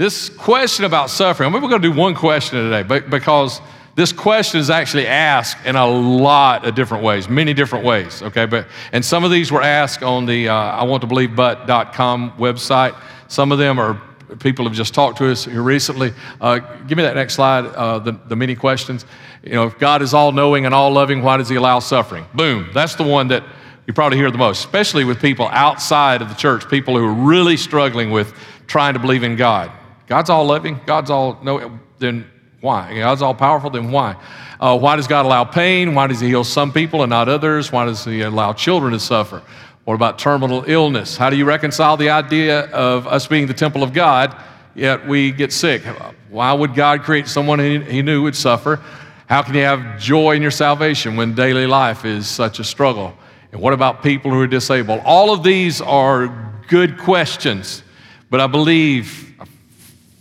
this question about suffering, we're going to do one question today, but because this question is actually asked in a lot of different ways, many different ways, okay? But, and some of these were asked on the uh, I want to believe but.com website. Some of them are people have just talked to us here recently. Uh, give me that next slide, uh, the, the many questions. You know, if God is all knowing and all loving, why does he allow suffering? Boom. That's the one that you probably hear the most, especially with people outside of the church, people who are really struggling with trying to believe in God. God's all loving, God's all knowing, then why? God's all powerful, then why? Uh, why does God allow pain? Why does He heal some people and not others? Why does He allow children to suffer? What about terminal illness? How do you reconcile the idea of us being the temple of God, yet we get sick? Why would God create someone He knew would suffer? How can you have joy in your salvation when daily life is such a struggle? And what about people who are disabled? All of these are good questions, but I believe,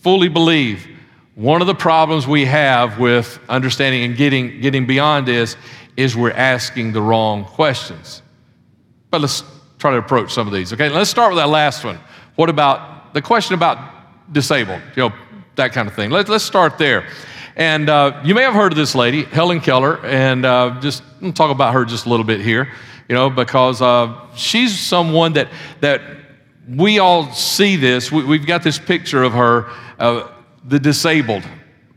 fully believe, one of the problems we have with understanding and getting, getting beyond this is we're asking the wrong questions. But let's try to approach some of these, okay? Let's start with that last one. What about the question about disabled, you know, that kind of thing? Let, let's start there. And uh, you may have heard of this lady, Helen Keller, and uh, just talk about her just a little bit here, you know, because uh, she's someone that, that we all see this. We, have got this picture of her uh, the disabled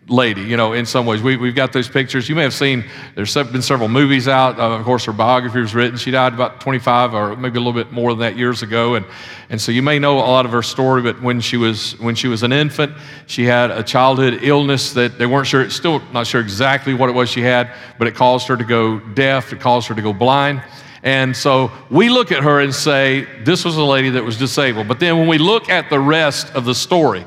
lady, you know, in some ways. We, have got those pictures. You may have seen, there's been several movies out. Uh, of course, her biography was written. She died about 25 or maybe a little bit more than that years ago. And, and so you may know a lot of her story, but when she was, when she was an infant, she had a childhood illness that they weren't sure, still not sure exactly what it was she had, but it caused her to go deaf, it caused her to go blind. And so we look at her and say, this was a lady that was disabled. But then when we look at the rest of the story,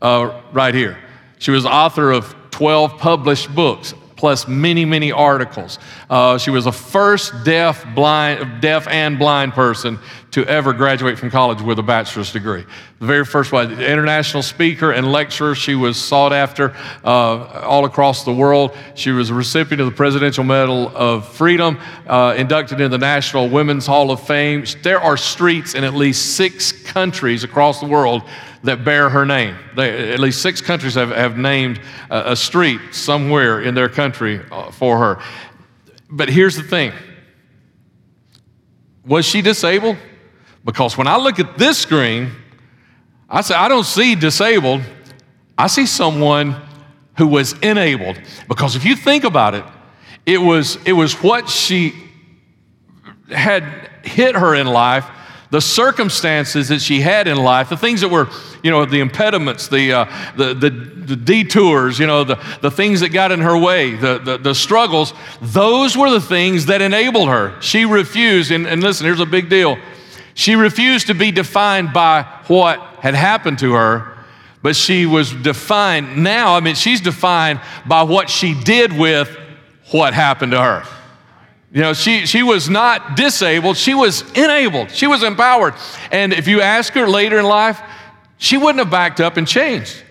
uh, right here. She was author of 12 published books, plus many, many articles. Uh, she was the first deaf, blind, deaf and blind person to ever graduate from college with a bachelor's degree. The very first one, international speaker and lecturer. She was sought after uh, all across the world. She was a recipient of the Presidential Medal of Freedom, uh, inducted into the National Women's Hall of Fame. There are streets in at least six countries across the world that bear her name. They, at least six countries have, have named a, a street somewhere in their country uh, for her. But here's the thing Was she disabled? Because when I look at this screen, I say, I don't see disabled, I see someone who was enabled. Because if you think about it, it was, it was what she had hit her in life the circumstances that she had in life, the things that were, you know, the impediments, the, uh, the, the, the, detours, you know, the, the things that got in her way, the, the, the struggles, those were the things that enabled her. She refused, and, and listen, here's a big deal. She refused to be defined by what had happened to her, but she was defined now, I mean, she's defined by what she did with what happened to her. You know, she, she was not disabled, she was enabled, she was empowered. And if you ask her later in life, she wouldn't have backed up and changed.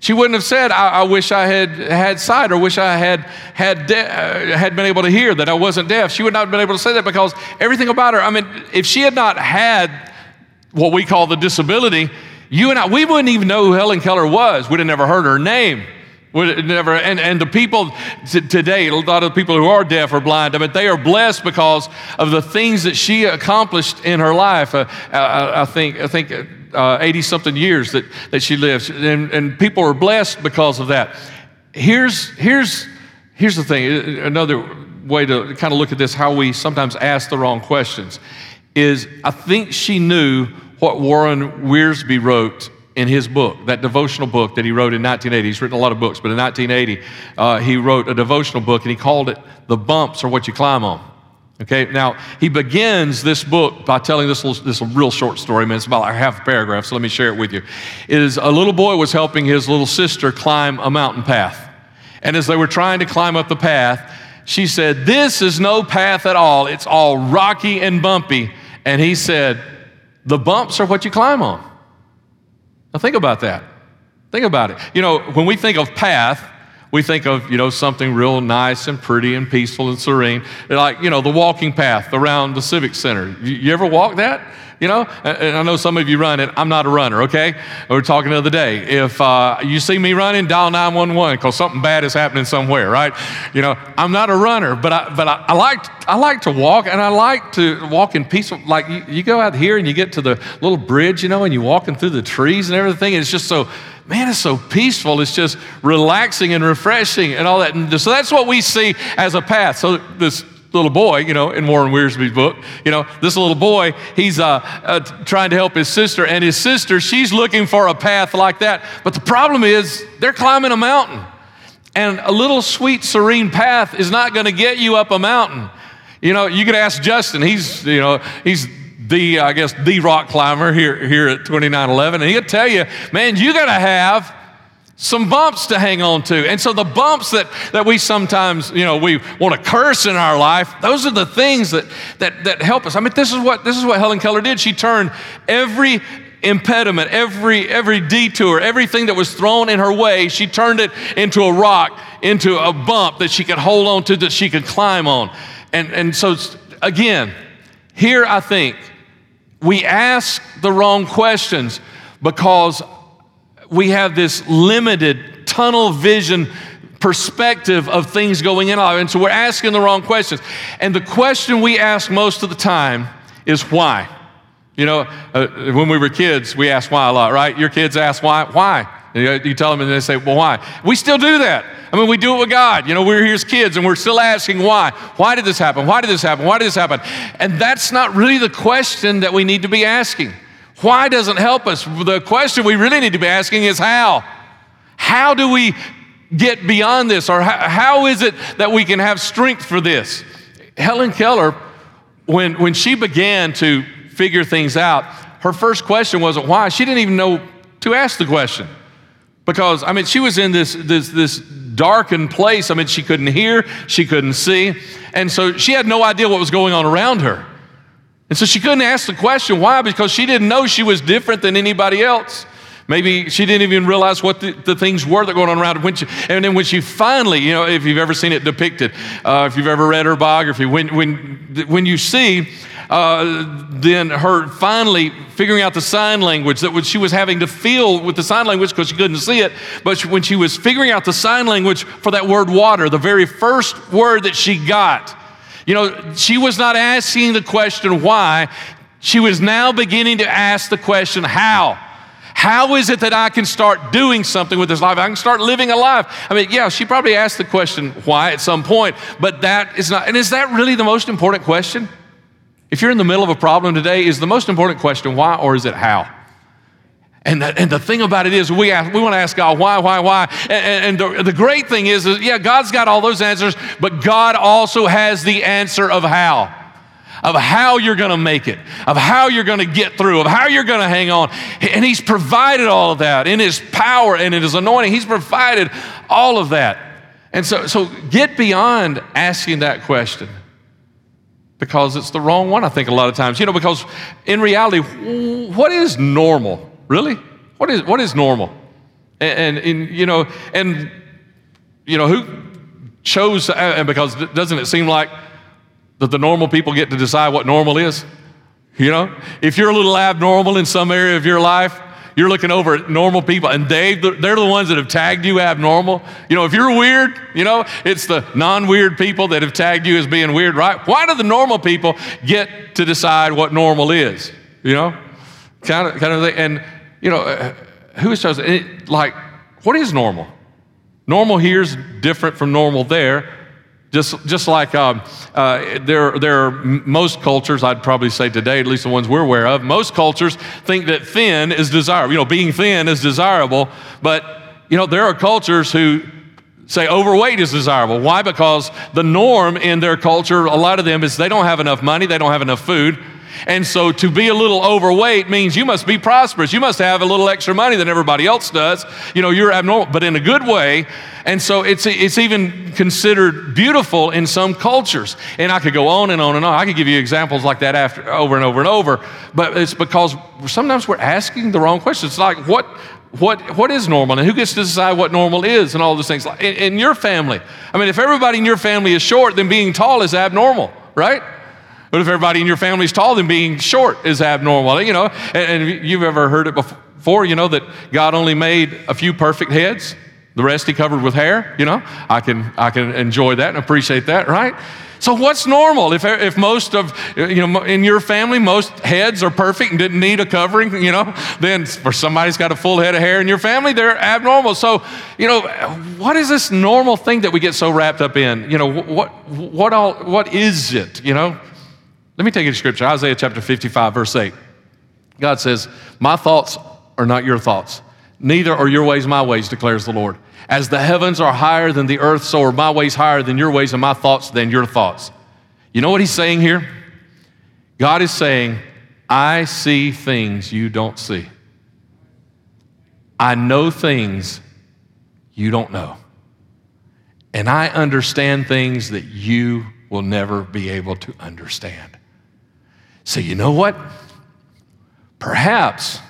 She wouldn't have said, I, I wish I had had sight or wish I had, had, de- uh, had been able to hear, that I wasn't deaf. She would not have been able to say that because everything about her, I mean, if she had not had what we call the disability, you and I, we wouldn't even know who Helen Keller was. We'd have never heard her name. Would never, and, and the people t- today, a lot of the people who are deaf or blind, I mean, they are blessed because of the things that she accomplished in her life. Uh, I, I, think, I think 80 uh, something years that, that she lived, and, and people are blessed because of that. Here's, here's, here's the thing another way to kind of look at this, how we sometimes ask the wrong questions, is I think she knew what Warren Wiersbe wrote in his book, that devotional book that he wrote in 1980. He's written a lot of books, but in 1980, uh, he wrote a devotional book and he called it The Bumps Are What You Climb On. Okay, now he begins this book by telling this, little, this real short story. I mean, it's about like half a paragraph, so let me share it with you. It is a little boy was helping his little sister climb a mountain path. And as they were trying to climb up the path, she said, This is no path at all. It's all rocky and bumpy. And he said, The bumps are what you climb on. Now, think about that. Think about it. You know, when we think of path, we think of, you know, something real nice and pretty and peaceful and serene. Like, you know, the walking path around the Civic Center. You, you ever walk that? You know, and I know some of you run it. I'm not a runner, okay? We were talking the other day. If uh, you see me running, dial 911 because something bad is happening somewhere, right? You know, I'm not a runner, but I, but I, I, like, I like to walk and I like to walk in peace. Like you, you go out here and you get to the little bridge, you know, and you're walking through the trees and everything. And it's just so, man, it's so peaceful. It's just relaxing and refreshing and all that. And so that's what we see as a path. So this little boy, you know, in Warren Wiersbe's book, you know, this little boy, he's uh, uh, trying to help his sister, and his sister, she's looking for a path like that. But the problem is, they're climbing a mountain, and a little sweet, serene path is not going to get you up a mountain. You know, you could ask Justin. He's, you know, he's the, I guess, the rock climber here, here at 2911, and he'll tell you, man, you got to have some bumps to hang on to. And so the bumps that, that we sometimes, you know, we want to curse in our life, those are the things that, that, that help us. I mean, this is what, this is what Helen Keller did. She turned every impediment, every, every detour, everything that was thrown in her way, she turned it into a rock, into a bump that she could hold on to, that she could climb on. And, and so, again, here I think we ask the wrong questions because we have this limited tunnel vision perspective of things going in our And so we're asking the wrong questions. And the question we ask most of the time is why? You know, uh, when we were kids, we asked why a lot, right? Your kids ask why. Why? You tell them and they say, well, why? We still do that. I mean, we do it with God. You know, we're here as kids and we're still asking why. Why did this happen? Why did this happen? Why did this happen? And that's not really the question that we need to be asking. Why doesn't help us. The question we really need to be asking is how? How do we get beyond this? Or how, how is it that we can have strength for this? Helen Keller, when, when she began to figure things out, her first question wasn't why. She didn't even know to ask the question. Because, I mean, she was in this, this, this darkened place. I mean, she couldn't hear, she couldn't see. And so she had no idea what was going on around her. And so she couldn't ask the question why because she didn't know she was different than anybody else. Maybe she didn't even realize what the, the things were that were going on around her. When she, and then when she finally, you know, if you've ever seen it depicted, uh, if you've ever read her biography, when, when, when you see uh, then her finally figuring out the sign language that she was having to feel with the sign language because she couldn't see it. But when she was figuring out the sign language for that word water, the very first word that she got, you know, she was not asking the question why, she was now beginning to ask the question how. How is it that I can start doing something with this life? I can start living a life. I mean, yeah, she probably asked the question why at some point, but that is not, and is that really the most important question? If you're in the middle of a problem today, is the most important question why or is it how? And the, and the thing about it is, we, ask, we want to ask God, why, why, why? And, and the, the great thing is, is, yeah, God's got all those answers, but God also has the answer of how. Of how you're going to make it, of how you're going to get through, of how you're going to hang on. And He's provided all of that in His power and in His anointing. He's provided all of that. And so, so get beyond asking that question because it's the wrong one, I think, a lot of times. You know, because in reality, what is normal? Really? What is, what is normal? And, and, and you know, and, you know, who chose, uh, and because doesn't it seem like that the normal people get to decide what normal is? You know, if you're a little abnormal in some area of your life, you're looking over at normal people, and they, they're the ones that have tagged you abnormal. You know, if you're weird, you know, it's the non weird people that have tagged you as being weird, right? Why do the normal people get to decide what normal is? You know, kind of, kind of thing. And you know, uh, who is? It, like, what is normal? Normal here is different from normal there. Just, just like um, uh, there, there are most cultures, I'd probably say today, at least the ones we're aware of, most cultures think that thin is desirable. You know, being thin is desirable, but, you know, there are cultures who say overweight is desirable. Why? Because the norm in their culture, a lot of them, is they don't have enough money, they don't have enough food, and so to be a little overweight means you must be prosperous. You must have a little extra money than everybody else does. You know, you're abnormal, but in a good way. And so it's, it's even considered beautiful in some cultures. And I could go on and on and on. I could give you examples like that after, over and over and over. But it's because sometimes we're asking the wrong questions. It's like, what, what, what is normal and who gets to decide what normal is and all those things. In, in your family, I mean, if everybody in your family is short, then being tall is abnormal, right? What if everybody in your family is tall, then being short is abnormal? You know, and, and you've ever heard it before, you know, that God only made a few perfect heads, the rest he covered with hair, you know? I can, I can enjoy that and appreciate that, right? So what's normal? If, if most of, you know, in your family, most heads are perfect and didn't need a covering, you know, then for somebody's got a full head of hair in your family, they're abnormal. So, you know, what is this normal thing that we get so wrapped up in? You know, what, what all, what is it, you know? Let me take you to scripture, Isaiah chapter 55, verse 8. God says, My thoughts are not your thoughts, neither are your ways my ways, declares the Lord. As the heavens are higher than the earth, so are my ways higher than your ways, and my thoughts than your thoughts. You know what he's saying here? God is saying, I see things you don't see. I know things you don't know. And I understand things that you will never be able to understand. So, you know what? Perhaps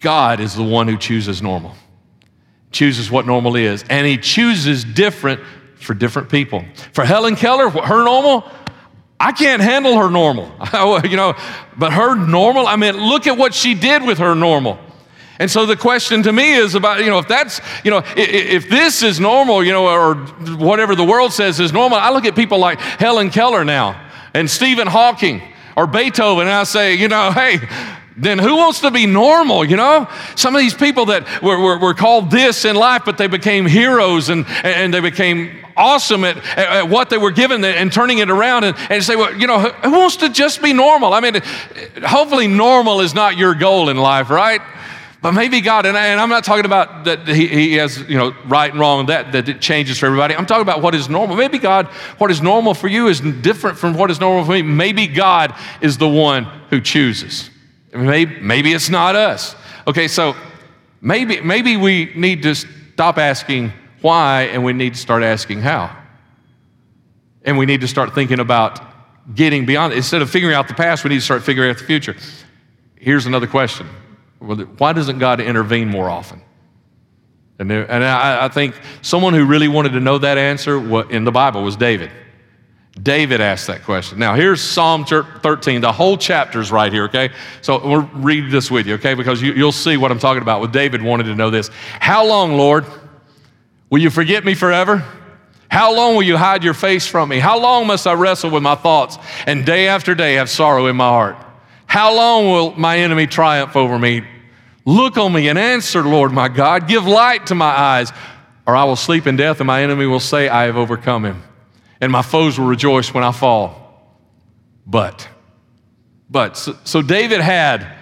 God is the one who chooses normal chooses what normal is, and he chooses different for different people. For Helen Keller, her normal, I can't handle her normal. you know, but her normal, I mean, look at what she did with her normal. And so the question to me is about, you know, if that's, you know, if this is normal, you know, or whatever the world says is normal, I look at people like Helen Keller now and Stephen Hawking or Beethoven, and I say, you know, hey, then who wants to be normal, you know? Some of these people that were, were, were called this in life, but they became heroes and, and they became awesome at, at what they were given and turning it around and, and say, well, you know, who wants to just be normal? I mean, hopefully normal is not your goal in life, right? But maybe God, and, I, am not talking about that he, he, has, you know, right and wrong, that, that it changes for everybody. I'm talking about what is normal. Maybe God, what is normal for you is different from what is normal for me. Maybe God is the one who chooses. Maybe, maybe it's not us. Okay, so maybe, maybe we need to stop asking why and we need to start asking how. And we need to start thinking about getting beyond. Instead of figuring out the past, we need to start figuring out the future. Here's another question Why doesn't God intervene more often? And, there, and I, I think someone who really wanted to know that answer in the Bible was David. David asked that question. Now, here's Psalm 13. The whole chapter is right here, okay? So we'll read this with you, okay? Because you, will see what I'm talking about with David wanted to know this. How long, Lord, will you forget me forever? How long will you hide your face from me? How long must I wrestle with my thoughts and day after day have sorrow in my heart? How long will my enemy triumph over me? Look on me and answer, Lord my God. Give light to my eyes, or I will sleep in death, and my enemy will say, I have overcome him and my foes will rejoice when I fall. But, but, so, so David had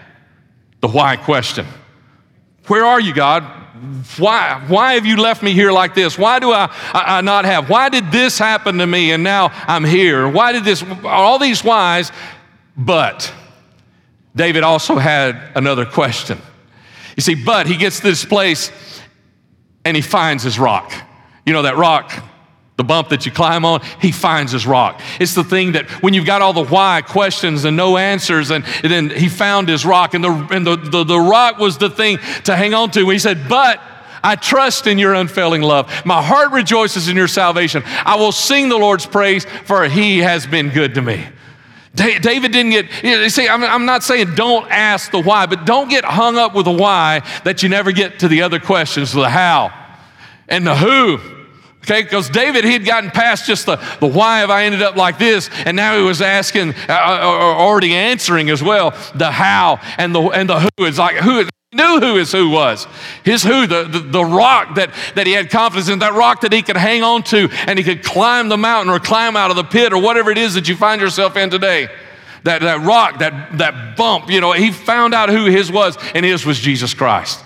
the why question Where are you, God? Why, why have you left me here like this? Why do I, I, I, not have? Why did this happen to me and now I'm here? Why did this, all these whys? But David also had another question. You see, but he gets to this place and he finds his rock. You know, that rock the bump that you climb on, he finds his rock. It's the thing that when you've got all the why questions and no answers, and, and then he found his rock, and, the, and the, the, the rock was the thing to hang on to. He said, But I trust in your unfailing love. My heart rejoices in your salvation. I will sing the Lord's praise, for he has been good to me. David didn't get, you see, I'm not saying don't ask the why, but don't get hung up with the why that you never get to the other questions, the how and the who. Okay, because David, he'd gotten past just the, the why have I ended up like this, and now he was asking, uh, uh or already answering as well, the how and the, and the who. It's like, who, knew who his who was. His who, the, the, the, rock that, that he had confidence in, that rock that he could hang on to and he could climb the mountain or climb out of the pit or whatever it is that you find yourself in today. That, that rock, that, that bump, you know, he found out who his was, and his was Jesus Christ.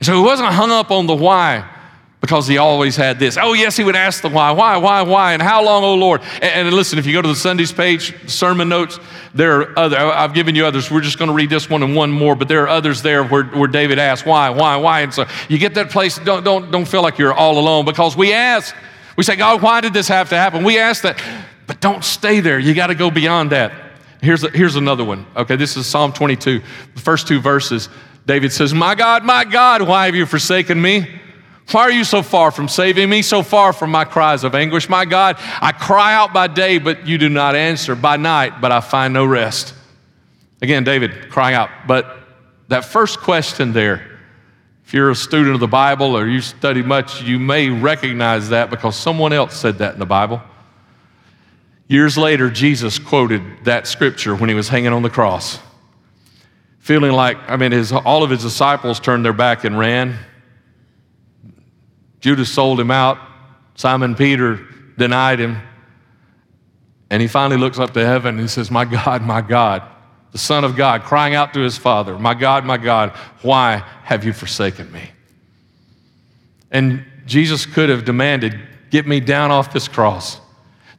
So he wasn't hung up on the why because he always had this. Oh, yes, he would ask the why, why, why, why, and how long, oh Lord. And, and, listen, if you go to the Sundays page, sermon notes, there are other, I've given you others. We're just going to read this one and one more, but there are others there where, where David asks, why, why, why. And so you get that place, don't, don't, don't feel like you're all alone because we ask, we say, God, why did this have to happen? We ask that, but don't stay there. You got to go beyond that. Here's, a, here's another one. Okay, this is Psalm 22, the first two verses. David says, My God, my God, why have you forsaken me? Why are you so far from saving me, so far from my cries of anguish? My God, I cry out by day, but you do not answer, by night, but I find no rest. Again, David crying out. But that first question there, if you're a student of the Bible or you study much, you may recognize that because someone else said that in the Bible. Years later, Jesus quoted that scripture when he was hanging on the cross, feeling like, I mean, his, all of his disciples turned their back and ran. Judas sold him out. Simon Peter denied him. And he finally looks up to heaven and he says, My God, my God, the Son of God, crying out to his Father, My God, my God, why have you forsaken me? And Jesus could have demanded, Get me down off this cross.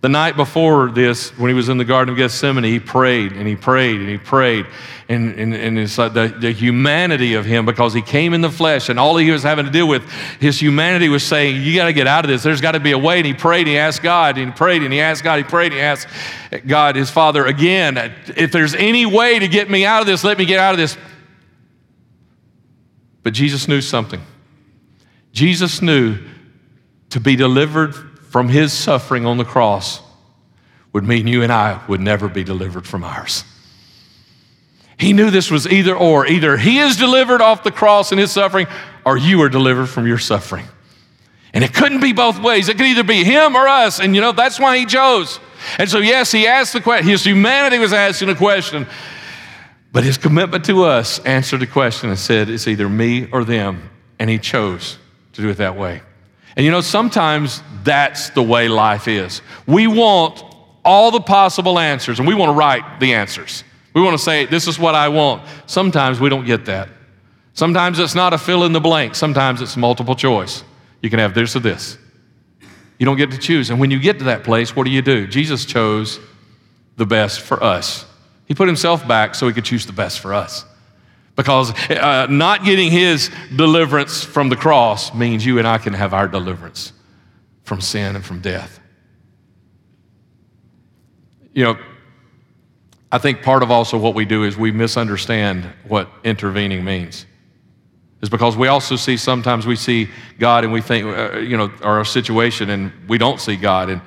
The night before this, when he was in the Garden of Gethsemane, he prayed and he prayed and he prayed. And, and, and it's like the, the humanity of him, because he came in the flesh and all he was having to deal with, his humanity was saying, You got to get out of this. There's got to be a way. And he prayed and he asked God and he prayed and he asked God, he prayed and he asked God, his Father, again, if there's any way to get me out of this, let me get out of this. But Jesus knew something. Jesus knew to be delivered from his suffering on the cross would mean you and I would never be delivered from ours. He knew this was either or. Either he is delivered off the cross and his suffering, or you are delivered from your suffering. And it couldn't be both ways. It could either be him or us. And you know, that's why he chose. And so, yes, he asked the question. His humanity was asking a question. But his commitment to us answered the question and said, It's either me or them. And he chose to do it that way. And you know, sometimes that's the way life is. We want all the possible answers and we want to write the answers. We want to say, This is what I want. Sometimes we don't get that. Sometimes it's not a fill in the blank, sometimes it's multiple choice. You can have this or this. You don't get to choose. And when you get to that place, what do you do? Jesus chose the best for us. He put himself back so he could choose the best for us. Because uh, not getting his deliverance from the cross means you and I can have our deliverance from sin and from death. You know, I think part of also what we do is we misunderstand what intervening means. Is because we also see sometimes we see God and we think, uh, you know, our situation and we don't see God. And,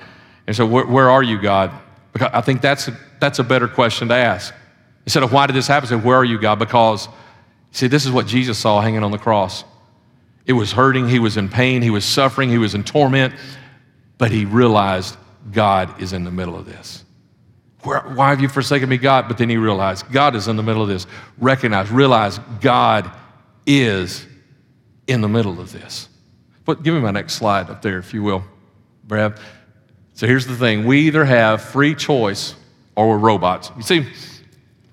and so, where, where are you, God? Because I think that's a, that's a better question to ask. Instead of why did this happen, say, where are you, God? Because See, this is what Jesus saw hanging on the cross. It was hurting, he was in pain, he was suffering, he was in torment, but he realized God is in the middle of this. Why have you forsaken me, God? But then he realized God is in the middle of this. Recognize, realize God is in the middle of this. But give me my next slide up there, if you will, Brad. So here's the thing we either have free choice or we're robots. You see,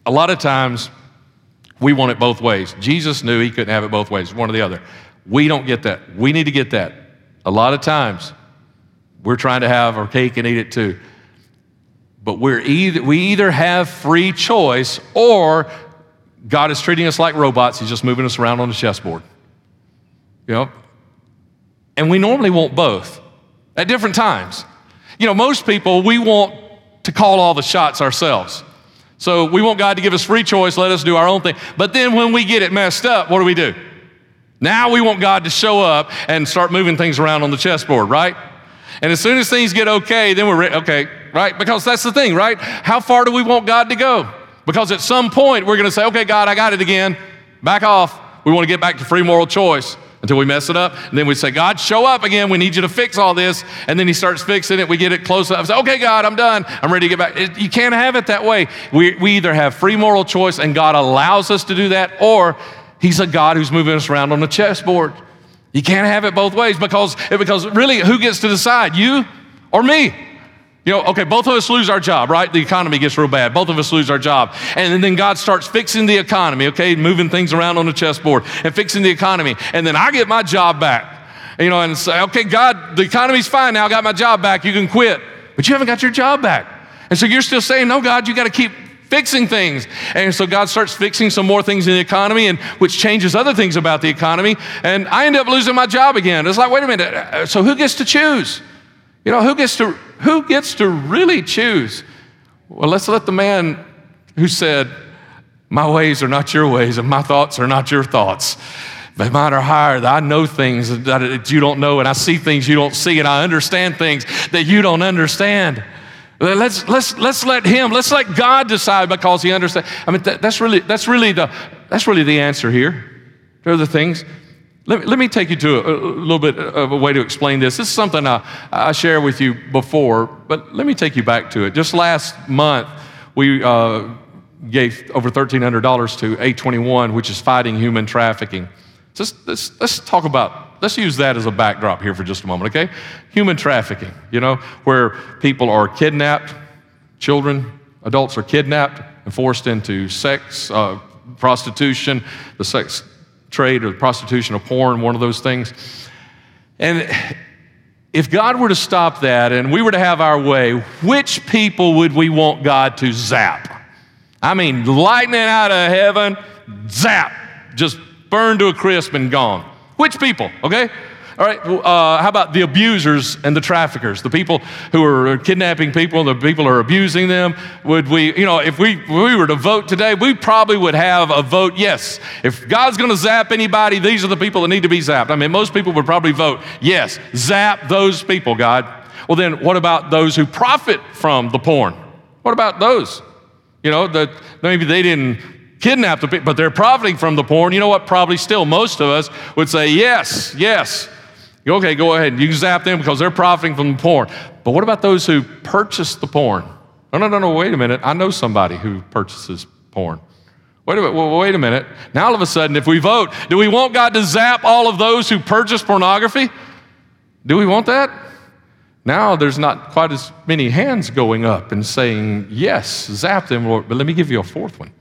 a lot of times we want it both ways. Jesus knew he couldn't have it both ways, one or the other. We don't get that. We need to get that. A lot of times, we're trying to have our cake and eat it too. But we're either, we either have free choice or God is treating us like robots. He's just moving us around on the chessboard. You know? And we normally want both at different times. You know, most people, we want to call all the shots ourselves. So we want God to give us free choice, let us do our own thing. But then when we get it messed up, what do we do? Now we want God to show up and start moving things around on the chessboard, right? And as soon as things get okay, then we're re- okay, right? Because that's the thing, right? How far do we want God to go? Because at some point we're going to say, okay, God, I got it again. Back off. We want to get back to free moral choice until we mess it up. And then we say, God, show up again. We need you to fix all this. And then he starts fixing it. We get it close up. Say, okay, God, I'm done. I'm ready to get back. It, you can't have it that way. We, we either have free moral choice and God allows us to do that, or he's a God who's moving us around on a chessboard. You can't have it both ways because, because really, who gets to decide? You or me? You know, okay, both of us lose our job, right? The economy gets real bad. Both of us lose our job. And then God starts fixing the economy, okay, moving things around on the chessboard and fixing the economy. And then I get my job back, you know, and say, okay, God, the economy's fine now. I got my job back. You can quit. But you haven't got your job back. And so you're still saying, no, God, you got to keep fixing things. And so God starts fixing some more things in the economy, and which changes other things about the economy. And I end up losing my job again. It's like, wait a minute. Uh, so who gets to choose? You know, who gets to who gets to really choose? Well, let's let the man who said, "My ways are not your ways and my thoughts are not your thoughts." But mine are higher. I know things that you don't know, and I see things you don't see, and I understand things that you don't understand. Let's, let's, let's let him, let's let God decide because he understands. I mean, that, that's, really, that's, really the, that's really the answer here. There are the things. Let me, let me take you to a, a, little bit of a way to explain this. This is something I, I shared with you before, but let me take you back to it. Just last month, we uh, gave over $1,300 to A21, which is fighting human trafficking. Just, let's, let's talk about, let's use that as a backdrop here for just a moment, okay? Human trafficking, you know, where people are kidnapped, children, adults are kidnapped and forced into sex, uh, prostitution, the sex trade or prostitution or porn, one of those things. And if God were to stop that and we were to have our way, which people would we want God to zap? I mean, lightning out of heaven, zap, just burned to a crisp and gone. Which people, okay? All right, uh, how about the abusers and the traffickers, the people who are kidnapping people, the people who are abusing them? Would we, you know, if we, if we were to vote today, we probably would have a vote yes. If God's going to zap anybody, these are the people that need to be zapped. I mean, most people would probably vote yes, zap those people, God. Well, then what about those who profit from the porn? What about those? You know, that maybe they didn't kidnap the people, but they're profiting from the porn. You know what? Probably still most of us would say, yes, yes. Okay, go ahead. You zap them because they're profiting from the porn. But what about those who purchase the porn? No, no, no, no, wait a minute. I know somebody who purchases porn. Wait a minute, wait a minute. Now all of a sudden, if we vote, do we want God to zap all of those who purchase pornography? Do we want that? Now there's not quite as many hands going up and saying, yes, zap them, Lord. But let me give you a fourth one.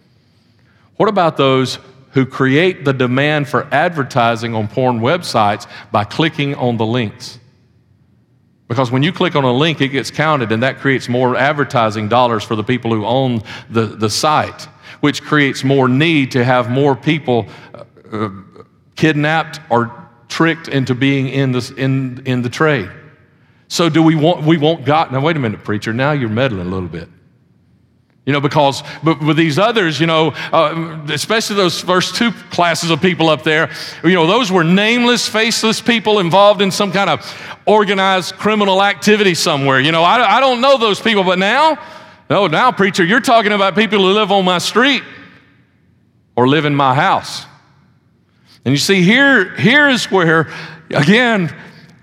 What about those who create the demand for advertising on porn websites by clicking on the links? Because when you click on a link, it gets counted, and that creates more advertising dollars for the people who own the, the site, which creates more need to have more people uh, uh kidnapped or tricked into being in, this, in, in the trade. So do we want we want God? Now wait a minute, preacher. Now you're meddling a little bit. You know, because but with these others, you know, uh, especially those first two classes of people up there, you know, those were nameless, faceless people involved in some kind of organized criminal activity somewhere. You know, I, I don't know those people, but now, no, now, preacher, you're talking about people who live on my street or live in my house. And you see, here, here is where, again,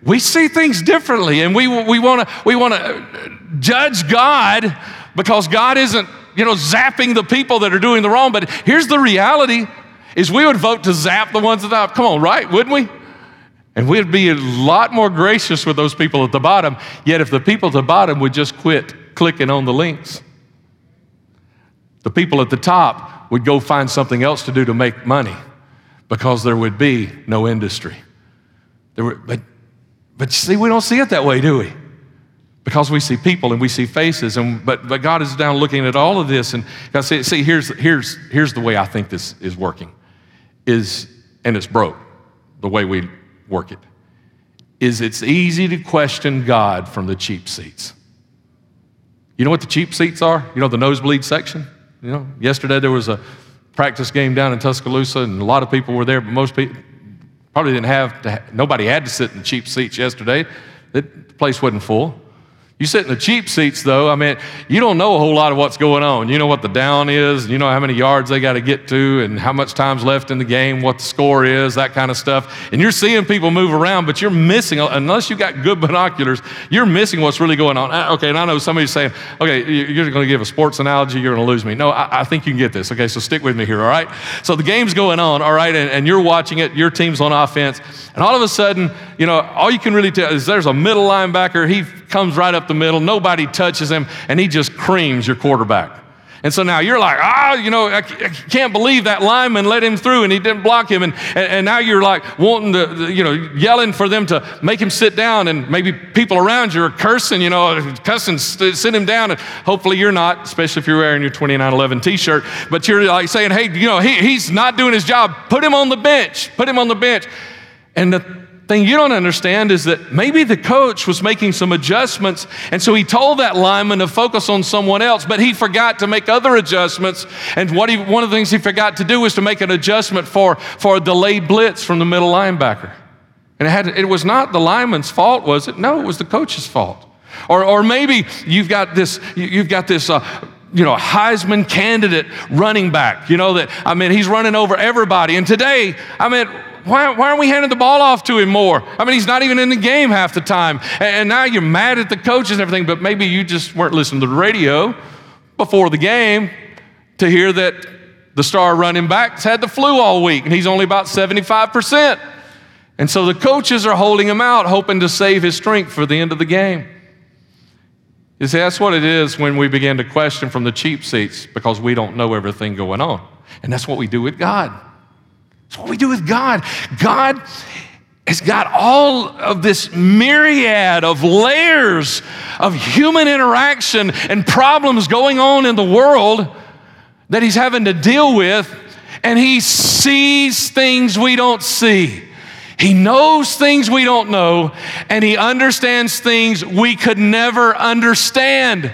we see things differently and we, we want to we wanna judge God because God isn't, you know, zapping the people that are doing the wrong. But here's the reality is we would vote to zap the ones that are, come on, right? Wouldn't we? And we'd be a lot more gracious with those people at the bottom. Yet if the people at the bottom would just quit clicking on the links, the people at the top would go find something else to do to make money because there would be no industry. There were, but but see, we don't see it that way, do we? Because we see people and we see faces, and but but God is down looking at all of this, and God see, see here's here's here's the way I think this is working, is and it's broke, the way we work it, is it's easy to question God from the cheap seats. You know what the cheap seats are? You know the nosebleed section. You know, yesterday there was a practice game down in Tuscaloosa, and a lot of people were there, but most people Probably didn't have to, nobody had to sit in the cheap seats yesterday. The place wasn't full. You sit in the cheap seats, though, I mean, you don't know a whole lot of what's going on. You know what the down is, you know how many yards they got to get to, and how much time's left in the game, what the score is, that kind of stuff. And you're seeing people move around, but you're missing, unless you got good binoculars, you're missing what's really going on. Uh, okay, and I know somebody's saying, okay, you're going to give a sports analogy, you're going to lose me. No, I, I, think you can get this. Okay, so stick with me here, all right? So the game's going on, all right, and, and you're watching it, your team's on offense, and all of a sudden, you know, all you can really tell is there's a middle linebacker, he comes right up the middle, nobody touches him, and he just creams your quarterback. And so now you're like, ah, you know, I, can't believe that lineman let him through and he didn't block him. And, and, and, now you're like wanting to, you know, yelling for them to make him sit down. And maybe people around you are cursing, you know, cussing, sit him down. And hopefully you're not, especially if you're wearing your 2911 t shirt. But you're like saying, hey, you know, he, he's not doing his job. Put him on the bench. Put him on the bench. And the thing you don't understand is that maybe the coach was making some adjustments, and so he told that lineman to focus on someone else, but he forgot to make other adjustments. And what he, one of the things he forgot to do was to make an adjustment for, for a delayed blitz from the middle linebacker. And it, had, it was not the lineman's fault, was it? No, it was the coach's fault. Or, or maybe you've got this, you've got this uh, you know, Heisman candidate running back, you know, that, I mean, he's running over everybody. And today, I mean, why, why aren't we handing the ball off to him more? I mean, he's not even in the game half the time. And now you're mad at the coaches and everything, but maybe you just weren't listening to the radio before the game to hear that the star running back's had the flu all week and he's only about 75%. And so the coaches are holding him out, hoping to save his strength for the end of the game. You see, that's what it is when we begin to question from the cheap seats because we don't know everything going on. And that's what we do with God. That's what we do with God. God has got all of this myriad of layers of human interaction and problems going on in the world that He's having to deal with, and He sees things we don't see. He knows things we don't know, and He understands things we could never understand.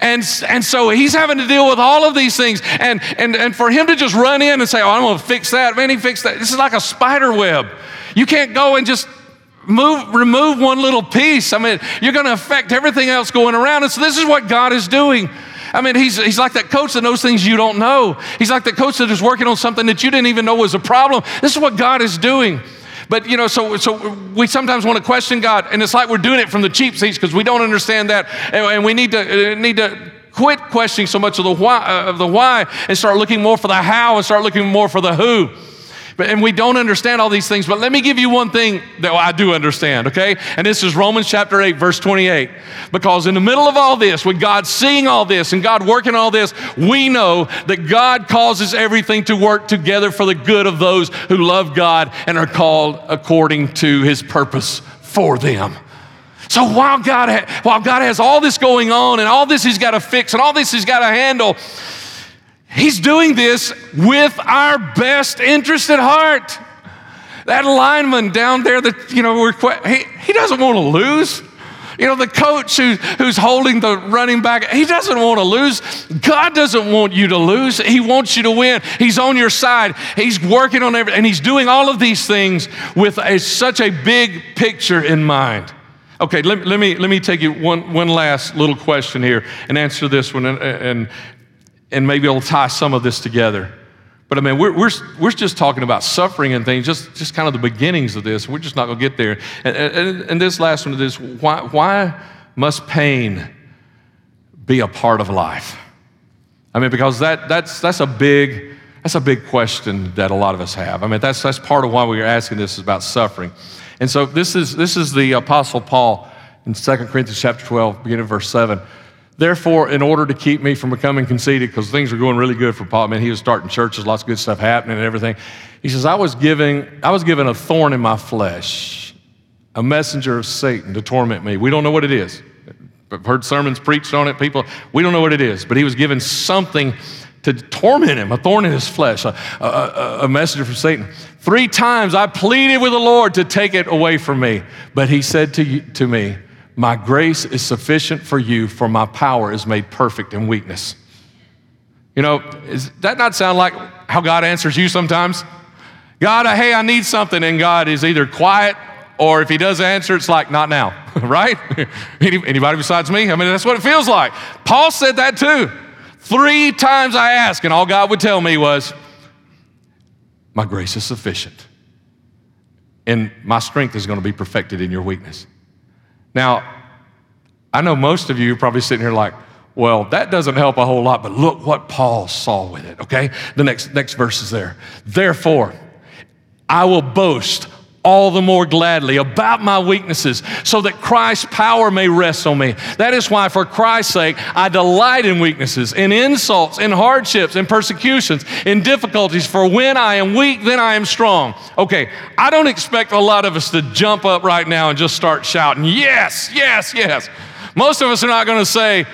And, and so he's having to deal with all of these things. And, and, and for him to just run in and say, Oh, I'm going to fix that, man, he fixed that. This is like a spider web. You can't go and just move, remove one little piece. I mean, you're going to affect everything else going around. And so this is what God is doing. I mean, he's, he's like that coach that knows things you don't know. He's like that coach that is working on something that you didn't even know was a problem. This is what God is doing. But you know, so so we sometimes want to question God, and it's like we're doing it from the cheap seats because we don't understand that, and, and we need to uh, need to quit questioning so much of the why uh, of the why and start looking more for the how and start looking more for the who. But, and we don't understand all these things, but let me give you one thing that I do understand, okay? And this is Romans chapter 8, verse 28. Because in the middle of all this, with God seeing all this and God working all this, we know that God causes everything to work together for the good of those who love God and are called according to his purpose for them. So while God, ha- while God has all this going on and all this he's got to fix and all this he's got to handle, He's doing this with our best interest at heart. That lineman down there that, you know, he, he doesn't want to lose. You know, the coach who, who's holding the running back, he doesn't want to lose. God doesn't want you to lose. He wants you to win. He's on your side. He's working on everything, and he's doing all of these things with a, such a big picture in mind. Okay, let, let, me, let me take you one, one last little question here and answer this one. And, and and maybe it'll tie some of this together. But I mean, we're, we're, we're just talking about suffering and things, just, just kind of the beginnings of this. We're just not going to get there. And, and, and this last one is why, why must pain be a part of life? I mean, because that, that's, that's, a big, that's a big question that a lot of us have. I mean, that's, that's part of why we are asking this is about suffering. And so this is, this is the Apostle Paul in 2 Corinthians chapter 12, beginning of verse 7. Therefore, in order to keep me from becoming conceited, because things were going really good for Paul, man, he was starting churches, lots of good stuff happening and everything. He says, I was giving, I was given a thorn in my flesh, a messenger of Satan to torment me. We don't know what it is. I've heard sermons preached on it, people, we don't know what it is, but he was given something to torment him, a thorn in his flesh, a, a, a messenger from Satan. Three times I pleaded with the Lord to take it away from me, but he said to, to me, my grace is sufficient for you, for my power is made perfect in weakness. You know, does that not sound like how God answers you sometimes? God, uh, hey, I need something, and God is either quiet or if He does answer, it's like, not now, right? Anybody besides me? I mean, that's what it feels like. Paul said that too. Three times I asked, and all God would tell me was, My grace is sufficient, and my strength is going to be perfected in your weakness. Now, I know most of you are probably sitting here like, well, that doesn't help a whole lot, but look what Paul saw with it, okay? The next, next verse is there. Therefore, I will boast all the more gladly about my weaknesses so that Christ's power may rest on me. That is why, for Christ's sake, I delight in weaknesses, in insults, in hardships, in persecutions, in difficulties. For when I am weak, then I am strong. Okay, I don't expect a lot of us to jump up right now and just start shouting, Yes, yes, yes. Most of us are not going to say,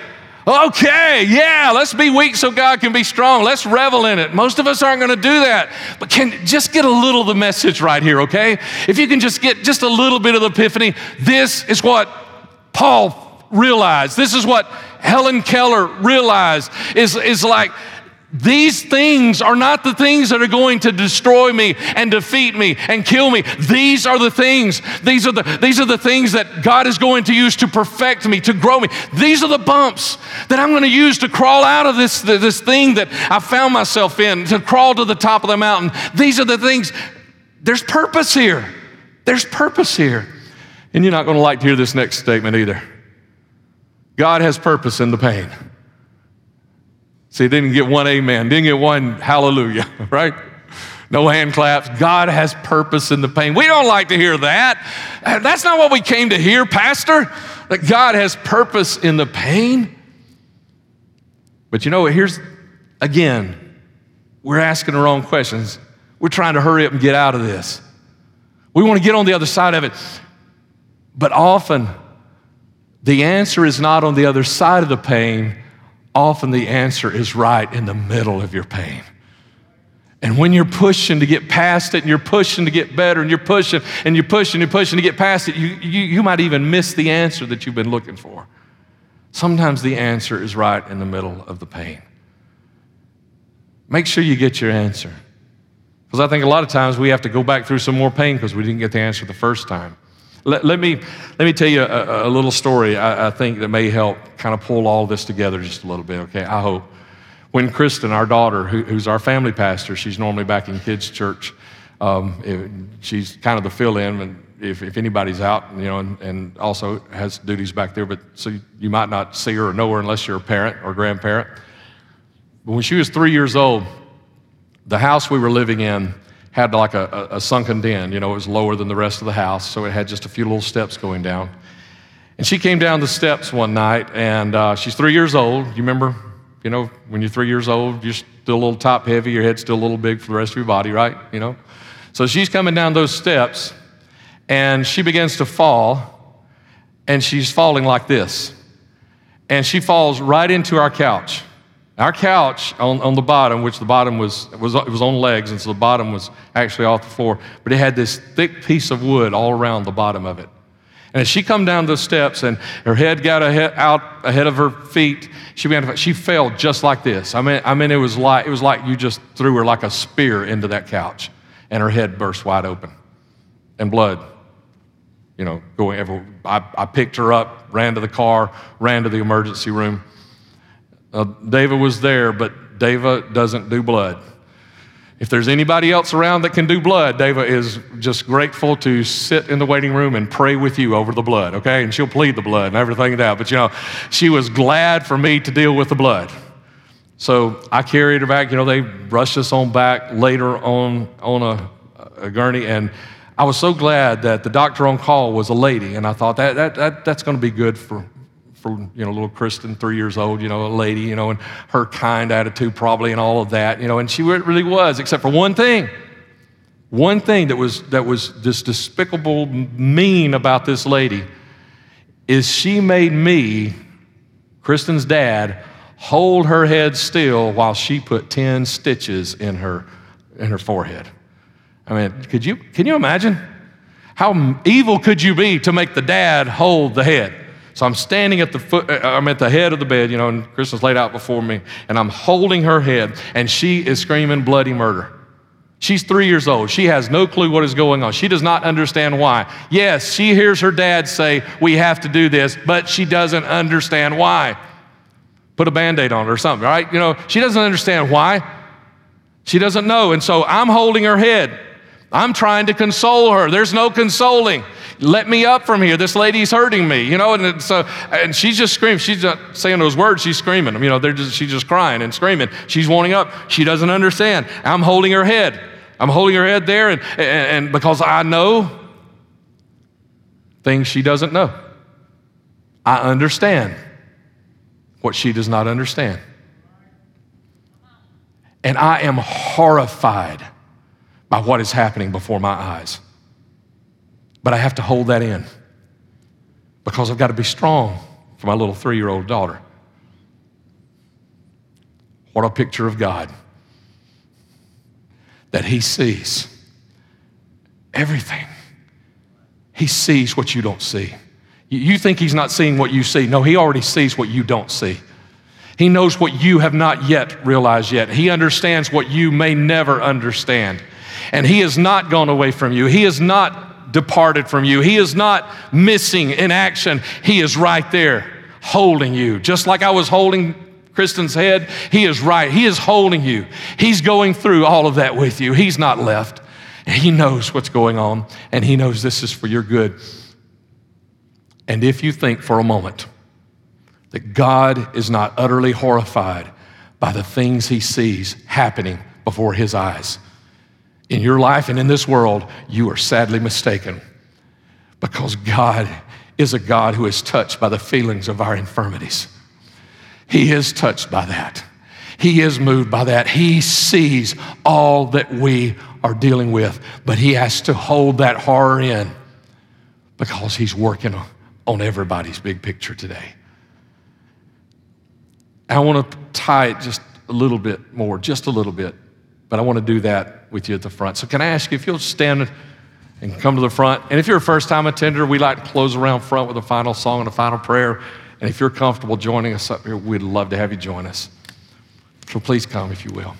Okay, yeah, let's be weak so God can be strong. Let's revel in it. Most of us aren't going to do that. But can just get a little of the message right here, okay? If you can just get just a little bit of the epiphany, this is what Paul realized. This is what Helen Keller realized is, is like these things are not the things that are going to destroy me and defeat me and kill me. These are the things. These are the, these are the things that God is going to use to perfect me, to grow me. These are the bumps that I'm going to use to crawl out of this, this thing that I found myself in, to crawl to the top of the mountain. These are the things. There's purpose here. There's purpose here. And you're not going to like to hear this next statement either. God has purpose in the pain. See, didn't get one amen, didn't get one hallelujah, right? No hand claps. God has purpose in the pain. We don't like to hear that. Uh, that's not what we came to hear, Pastor, that God has purpose in the pain. But you know what? Here's, again, we're asking the wrong questions. We're trying to hurry up and get out of this. We want to get on the other side of it. But often, the answer is not on the other side of the pain often the answer is right in the middle of your pain. And when you're pushing to get past it and you're pushing to get better and you're pushing and you're pushing and you're pushing to get past it, you, you, you might even miss the answer that you've been looking for. Sometimes the answer is right in the middle of the pain. Make sure you get your answer. Because I think a lot of times we have to go back through some more pain because we didn't get the answer the first time. Let, let, me, let me tell you a, a little story I, I, think that may help kind of pull all this together just a little bit, okay? I hope. When Kristen, our daughter, who, who's our family pastor, she's normally back in kids' church. Um, it, she's kind of the fill in if, if anybody's out, you know, and, and, also has duties back there, but so you might not see her or know her unless you're a parent or grandparent. But when she was three years old, the house we were living in had like a, a, sunken den. You know, it was lower than the rest of the house, so it had just a few little steps going down. And she came down the steps one night, and uh, she's three years old. You remember, you know, when you're three years old, you're still a little top heavy, your head's still a little big for the rest of your body, right? You know? So she's coming down those steps, and she begins to fall, and she's falling like this. And she falls right into our couch. Our couch on, on the bottom, which the bottom was, was, it was on legs, and so the bottom was actually off the floor, but it had this thick piece of wood all around the bottom of it. And as she come down those steps and her head got ahead, out ahead of her feet, she began to, she fell just like this. I mean, I mean, it was like it was like you just threw her like a spear into that couch, and her head burst wide open, and blood, you know, going everywhere. I, I picked her up, ran to the car, ran to the emergency room. Uh, David was there, but David doesn't do blood. If there's anybody else around that can do blood, David is just grateful to sit in the waiting room and pray with you over the blood, okay? And she'll plead the blood and everything that. But you know, she was glad for me to deal with the blood. So I carried her back. You know, they rushed us on back later on on a, a gurney, and I was so glad that the doctor on call was a lady, and I thought that, that, that that's going to be good for for you know little Kristen, three years old, you know, a lady, you know, and her kind attitude probably and all of that, you know, and she really was, except for one thing. One thing that was that was this despicable mean about this lady is she made me, Kristen's dad, hold her head still while she put 10 stitches in her in her forehead. I mean, could you can you imagine? How evil could you be to make the dad hold the head? So I'm standing at the foot, uh, I'm at the head of the bed, you know, and Kristen's laid out before me, and I'm holding her head, and she is screaming bloody murder. She's three years old. She has no clue what is going on. She does not understand why. Yes, she hears her dad say, We have to do this, but she doesn't understand why. Put a band aid on her or something, right? You know, she doesn't understand why. She doesn't know. And so I'm holding her head. I'm trying to console her. There's no consoling. Let me up from here. This lady's hurting me, you know. And so, uh, and she's just screaming. She's not saying those words. She's screaming. You know, they're just, she's just crying and screaming. She's wanting up. She doesn't understand. I'm holding her head. I'm holding her head there, and, and, and because I know things she doesn't know. I understand what she does not understand. And I am horrified by what is happening before my eyes. But I have to hold that in because I've got to be strong for my little three year old daughter. What a picture of God. That He sees everything. He sees what you don't see. You think He's not seeing what you see. No, He already sees what you don't see. He knows what you have not yet realized yet. He understands what you may never understand. And He has not gone away from you. He has not departed from you. He is not missing in action. He is right there holding you. Just like I was holding Kristen's head, He is right. He is holding you. He's going through all of that with you. He's not left. He knows what's going on, and He knows this is for your good. And if you think for a moment that God is not utterly horrified by the things He sees happening before His eyes in your life and in this world, you are sadly mistaken because God is a God who is touched by the feelings of our infirmities. He is touched by that. He is moved by that. He sees all that we are dealing with, but He has to hold that horror in because He's working on everybody's big picture today. I want to tie it just a little bit more, just a little bit, but I want to do that with you at the front. So, can I ask you if you'll stand and come to the front? And if you're a first time attender, we like to close around front with a final song and a final prayer. And if you're comfortable joining us up here, we'd love to have you join us. So please come if you will.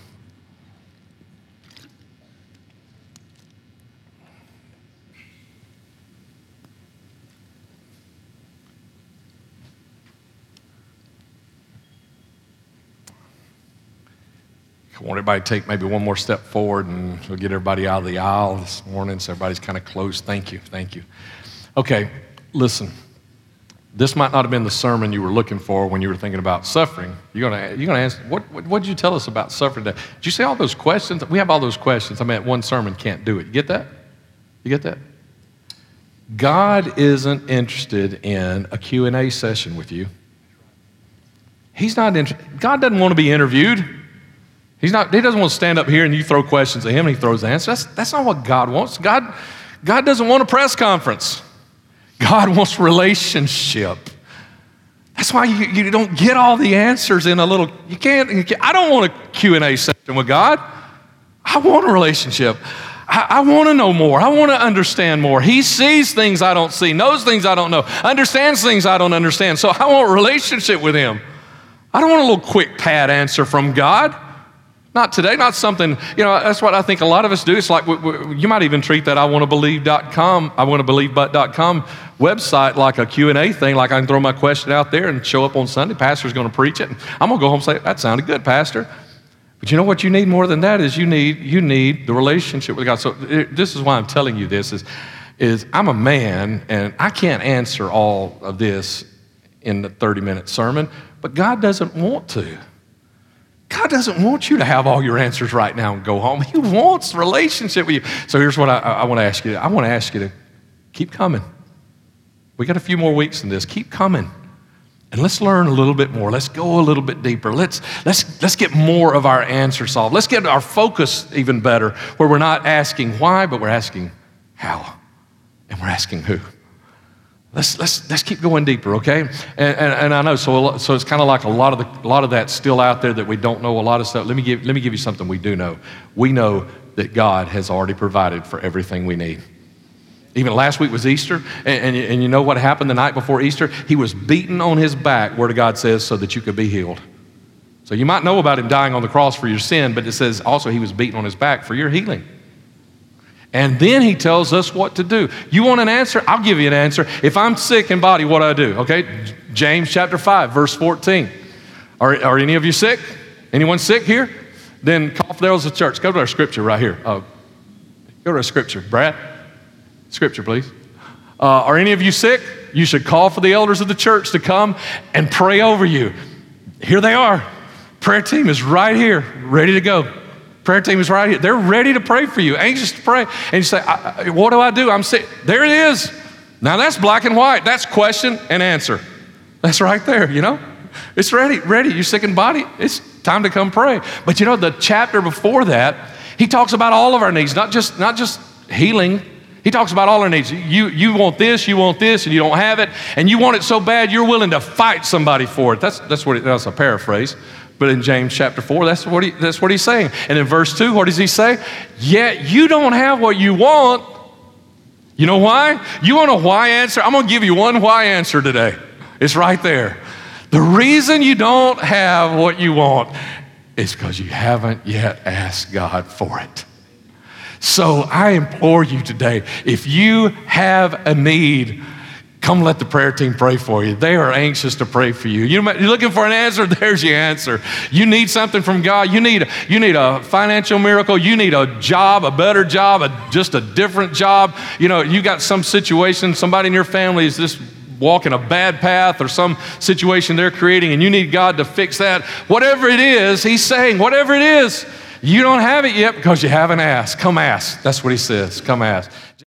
I want everybody to take maybe one more step forward and we'll get everybody out of the aisle this morning so everybody's kind of close. Thank you. Thank you. Okay, listen this might not have been the sermon you were looking for when you were thinking about suffering. You're gonna, you're gonna ask, what, what, what did you tell us about suffering? Did you say all those questions? We have all those questions. I mean, one sermon can't do it. You get that? You get that? God isn't interested in a Q&A session with you. He's not interested. God doesn't want to be interviewed. He's not, he doesn't want to stand up here and you throw questions at him and he throws answers. That's, that's not what God wants. God, God doesn't want a press conference. God wants relationship. That's why you, you don't get all the answers in a little, you can't, you can't I don't want a Q&A session with God. I want a relationship. I, I want to know more. I want to understand more. He sees things I don't see, knows things I don't know, understands things I don't understand. So I want a relationship with him. I don't want a little quick pad answer from God. Not today, not something, you know, that's what I think a lot of us do. It's like we, we, you might even treat that I want to believe.com, I want to believe but.com website like a Q&A thing, like I can throw my question out there and show up on Sunday. Pastor's going to preach it. I'm going to go home and say, that sounded good, Pastor. But you know what you need more than that is you need, you need the relationship with God. So it, this is why I'm telling you this is, is I'm a man and I can't answer all of this in the 30 minute sermon, but God doesn't want to. God doesn't want you to have all your answers right now and go home. He wants relationship with you. So here's what I, I want to ask you. I want to ask you to keep coming. We got a few more weeks in this. Keep coming. And let's learn a little bit more. Let's go a little bit deeper. Let's, let's, let's get more of our answer solved. Let's get our focus even better, where we're not asking why, but we're asking how. And we're asking who. Let's, let's, let's keep going deeper, okay? And, and, and I know, so, so it's kind of like a lot, of the, a lot of that still out there that we don't know a lot of stuff. Let me, give, let me give you something we do know. We know that God has already provided for everything we need. Even last week was Easter, and, and, and you know what happened the night before Easter? He was beaten on his back, Word of God says, so that you could be healed. So you might know about him dying on the cross for your sin, but it says also he was beaten on his back for your healing. And then he tells us what to do. You want an answer? I'll give you an answer. If I'm sick in body, what do I do? Okay, James chapter 5, verse 14. Are, are any of you sick? Anyone sick here? Then call for those of the church. Go to our scripture right here. Uh, go to our scripture. Brad, scripture, please. Uh, are any of you sick? You should call for the elders of the church to come and pray over you. Here they are. Prayer team is right here, ready to go. Prayer team is right here. They're ready to pray for you, anxious to pray. And you say, What do I do? I'm sick. There it is. Now that's black and white. That's question and answer. That's right there, you know? It's ready, ready. You're sick in body. It's time to come pray. But you know, the chapter before that, he talks about all of our needs, not just, not just healing. He talks about all our needs. You, you want this, you want this, and you don't have it, and you want it so bad you're willing to fight somebody for it. That's, that's what it, that's a paraphrase. But in James chapter 4, that's what, he, that's what he's saying. And in verse 2, what does he say? Yet you don't have what you want. You know why? You want a why answer? I'm going to give you one why answer today. It's right there. The reason you don't have what you want is because you haven't yet asked God for it. So I implore you today if you have a need, come let the prayer team pray for you. They are anxious to pray for you. You're looking for an answer, there's your answer. You need something from God. You need, you need a financial miracle. You need a job, a better job, a, just a different job. You know, you got some situation, somebody in your family is just walking a bad path or some situation they're creating and you need God to fix that. Whatever it is, He's saying, whatever it is, you don't have it yet because you haven't asked. Come ask. That's what He says. Come ask.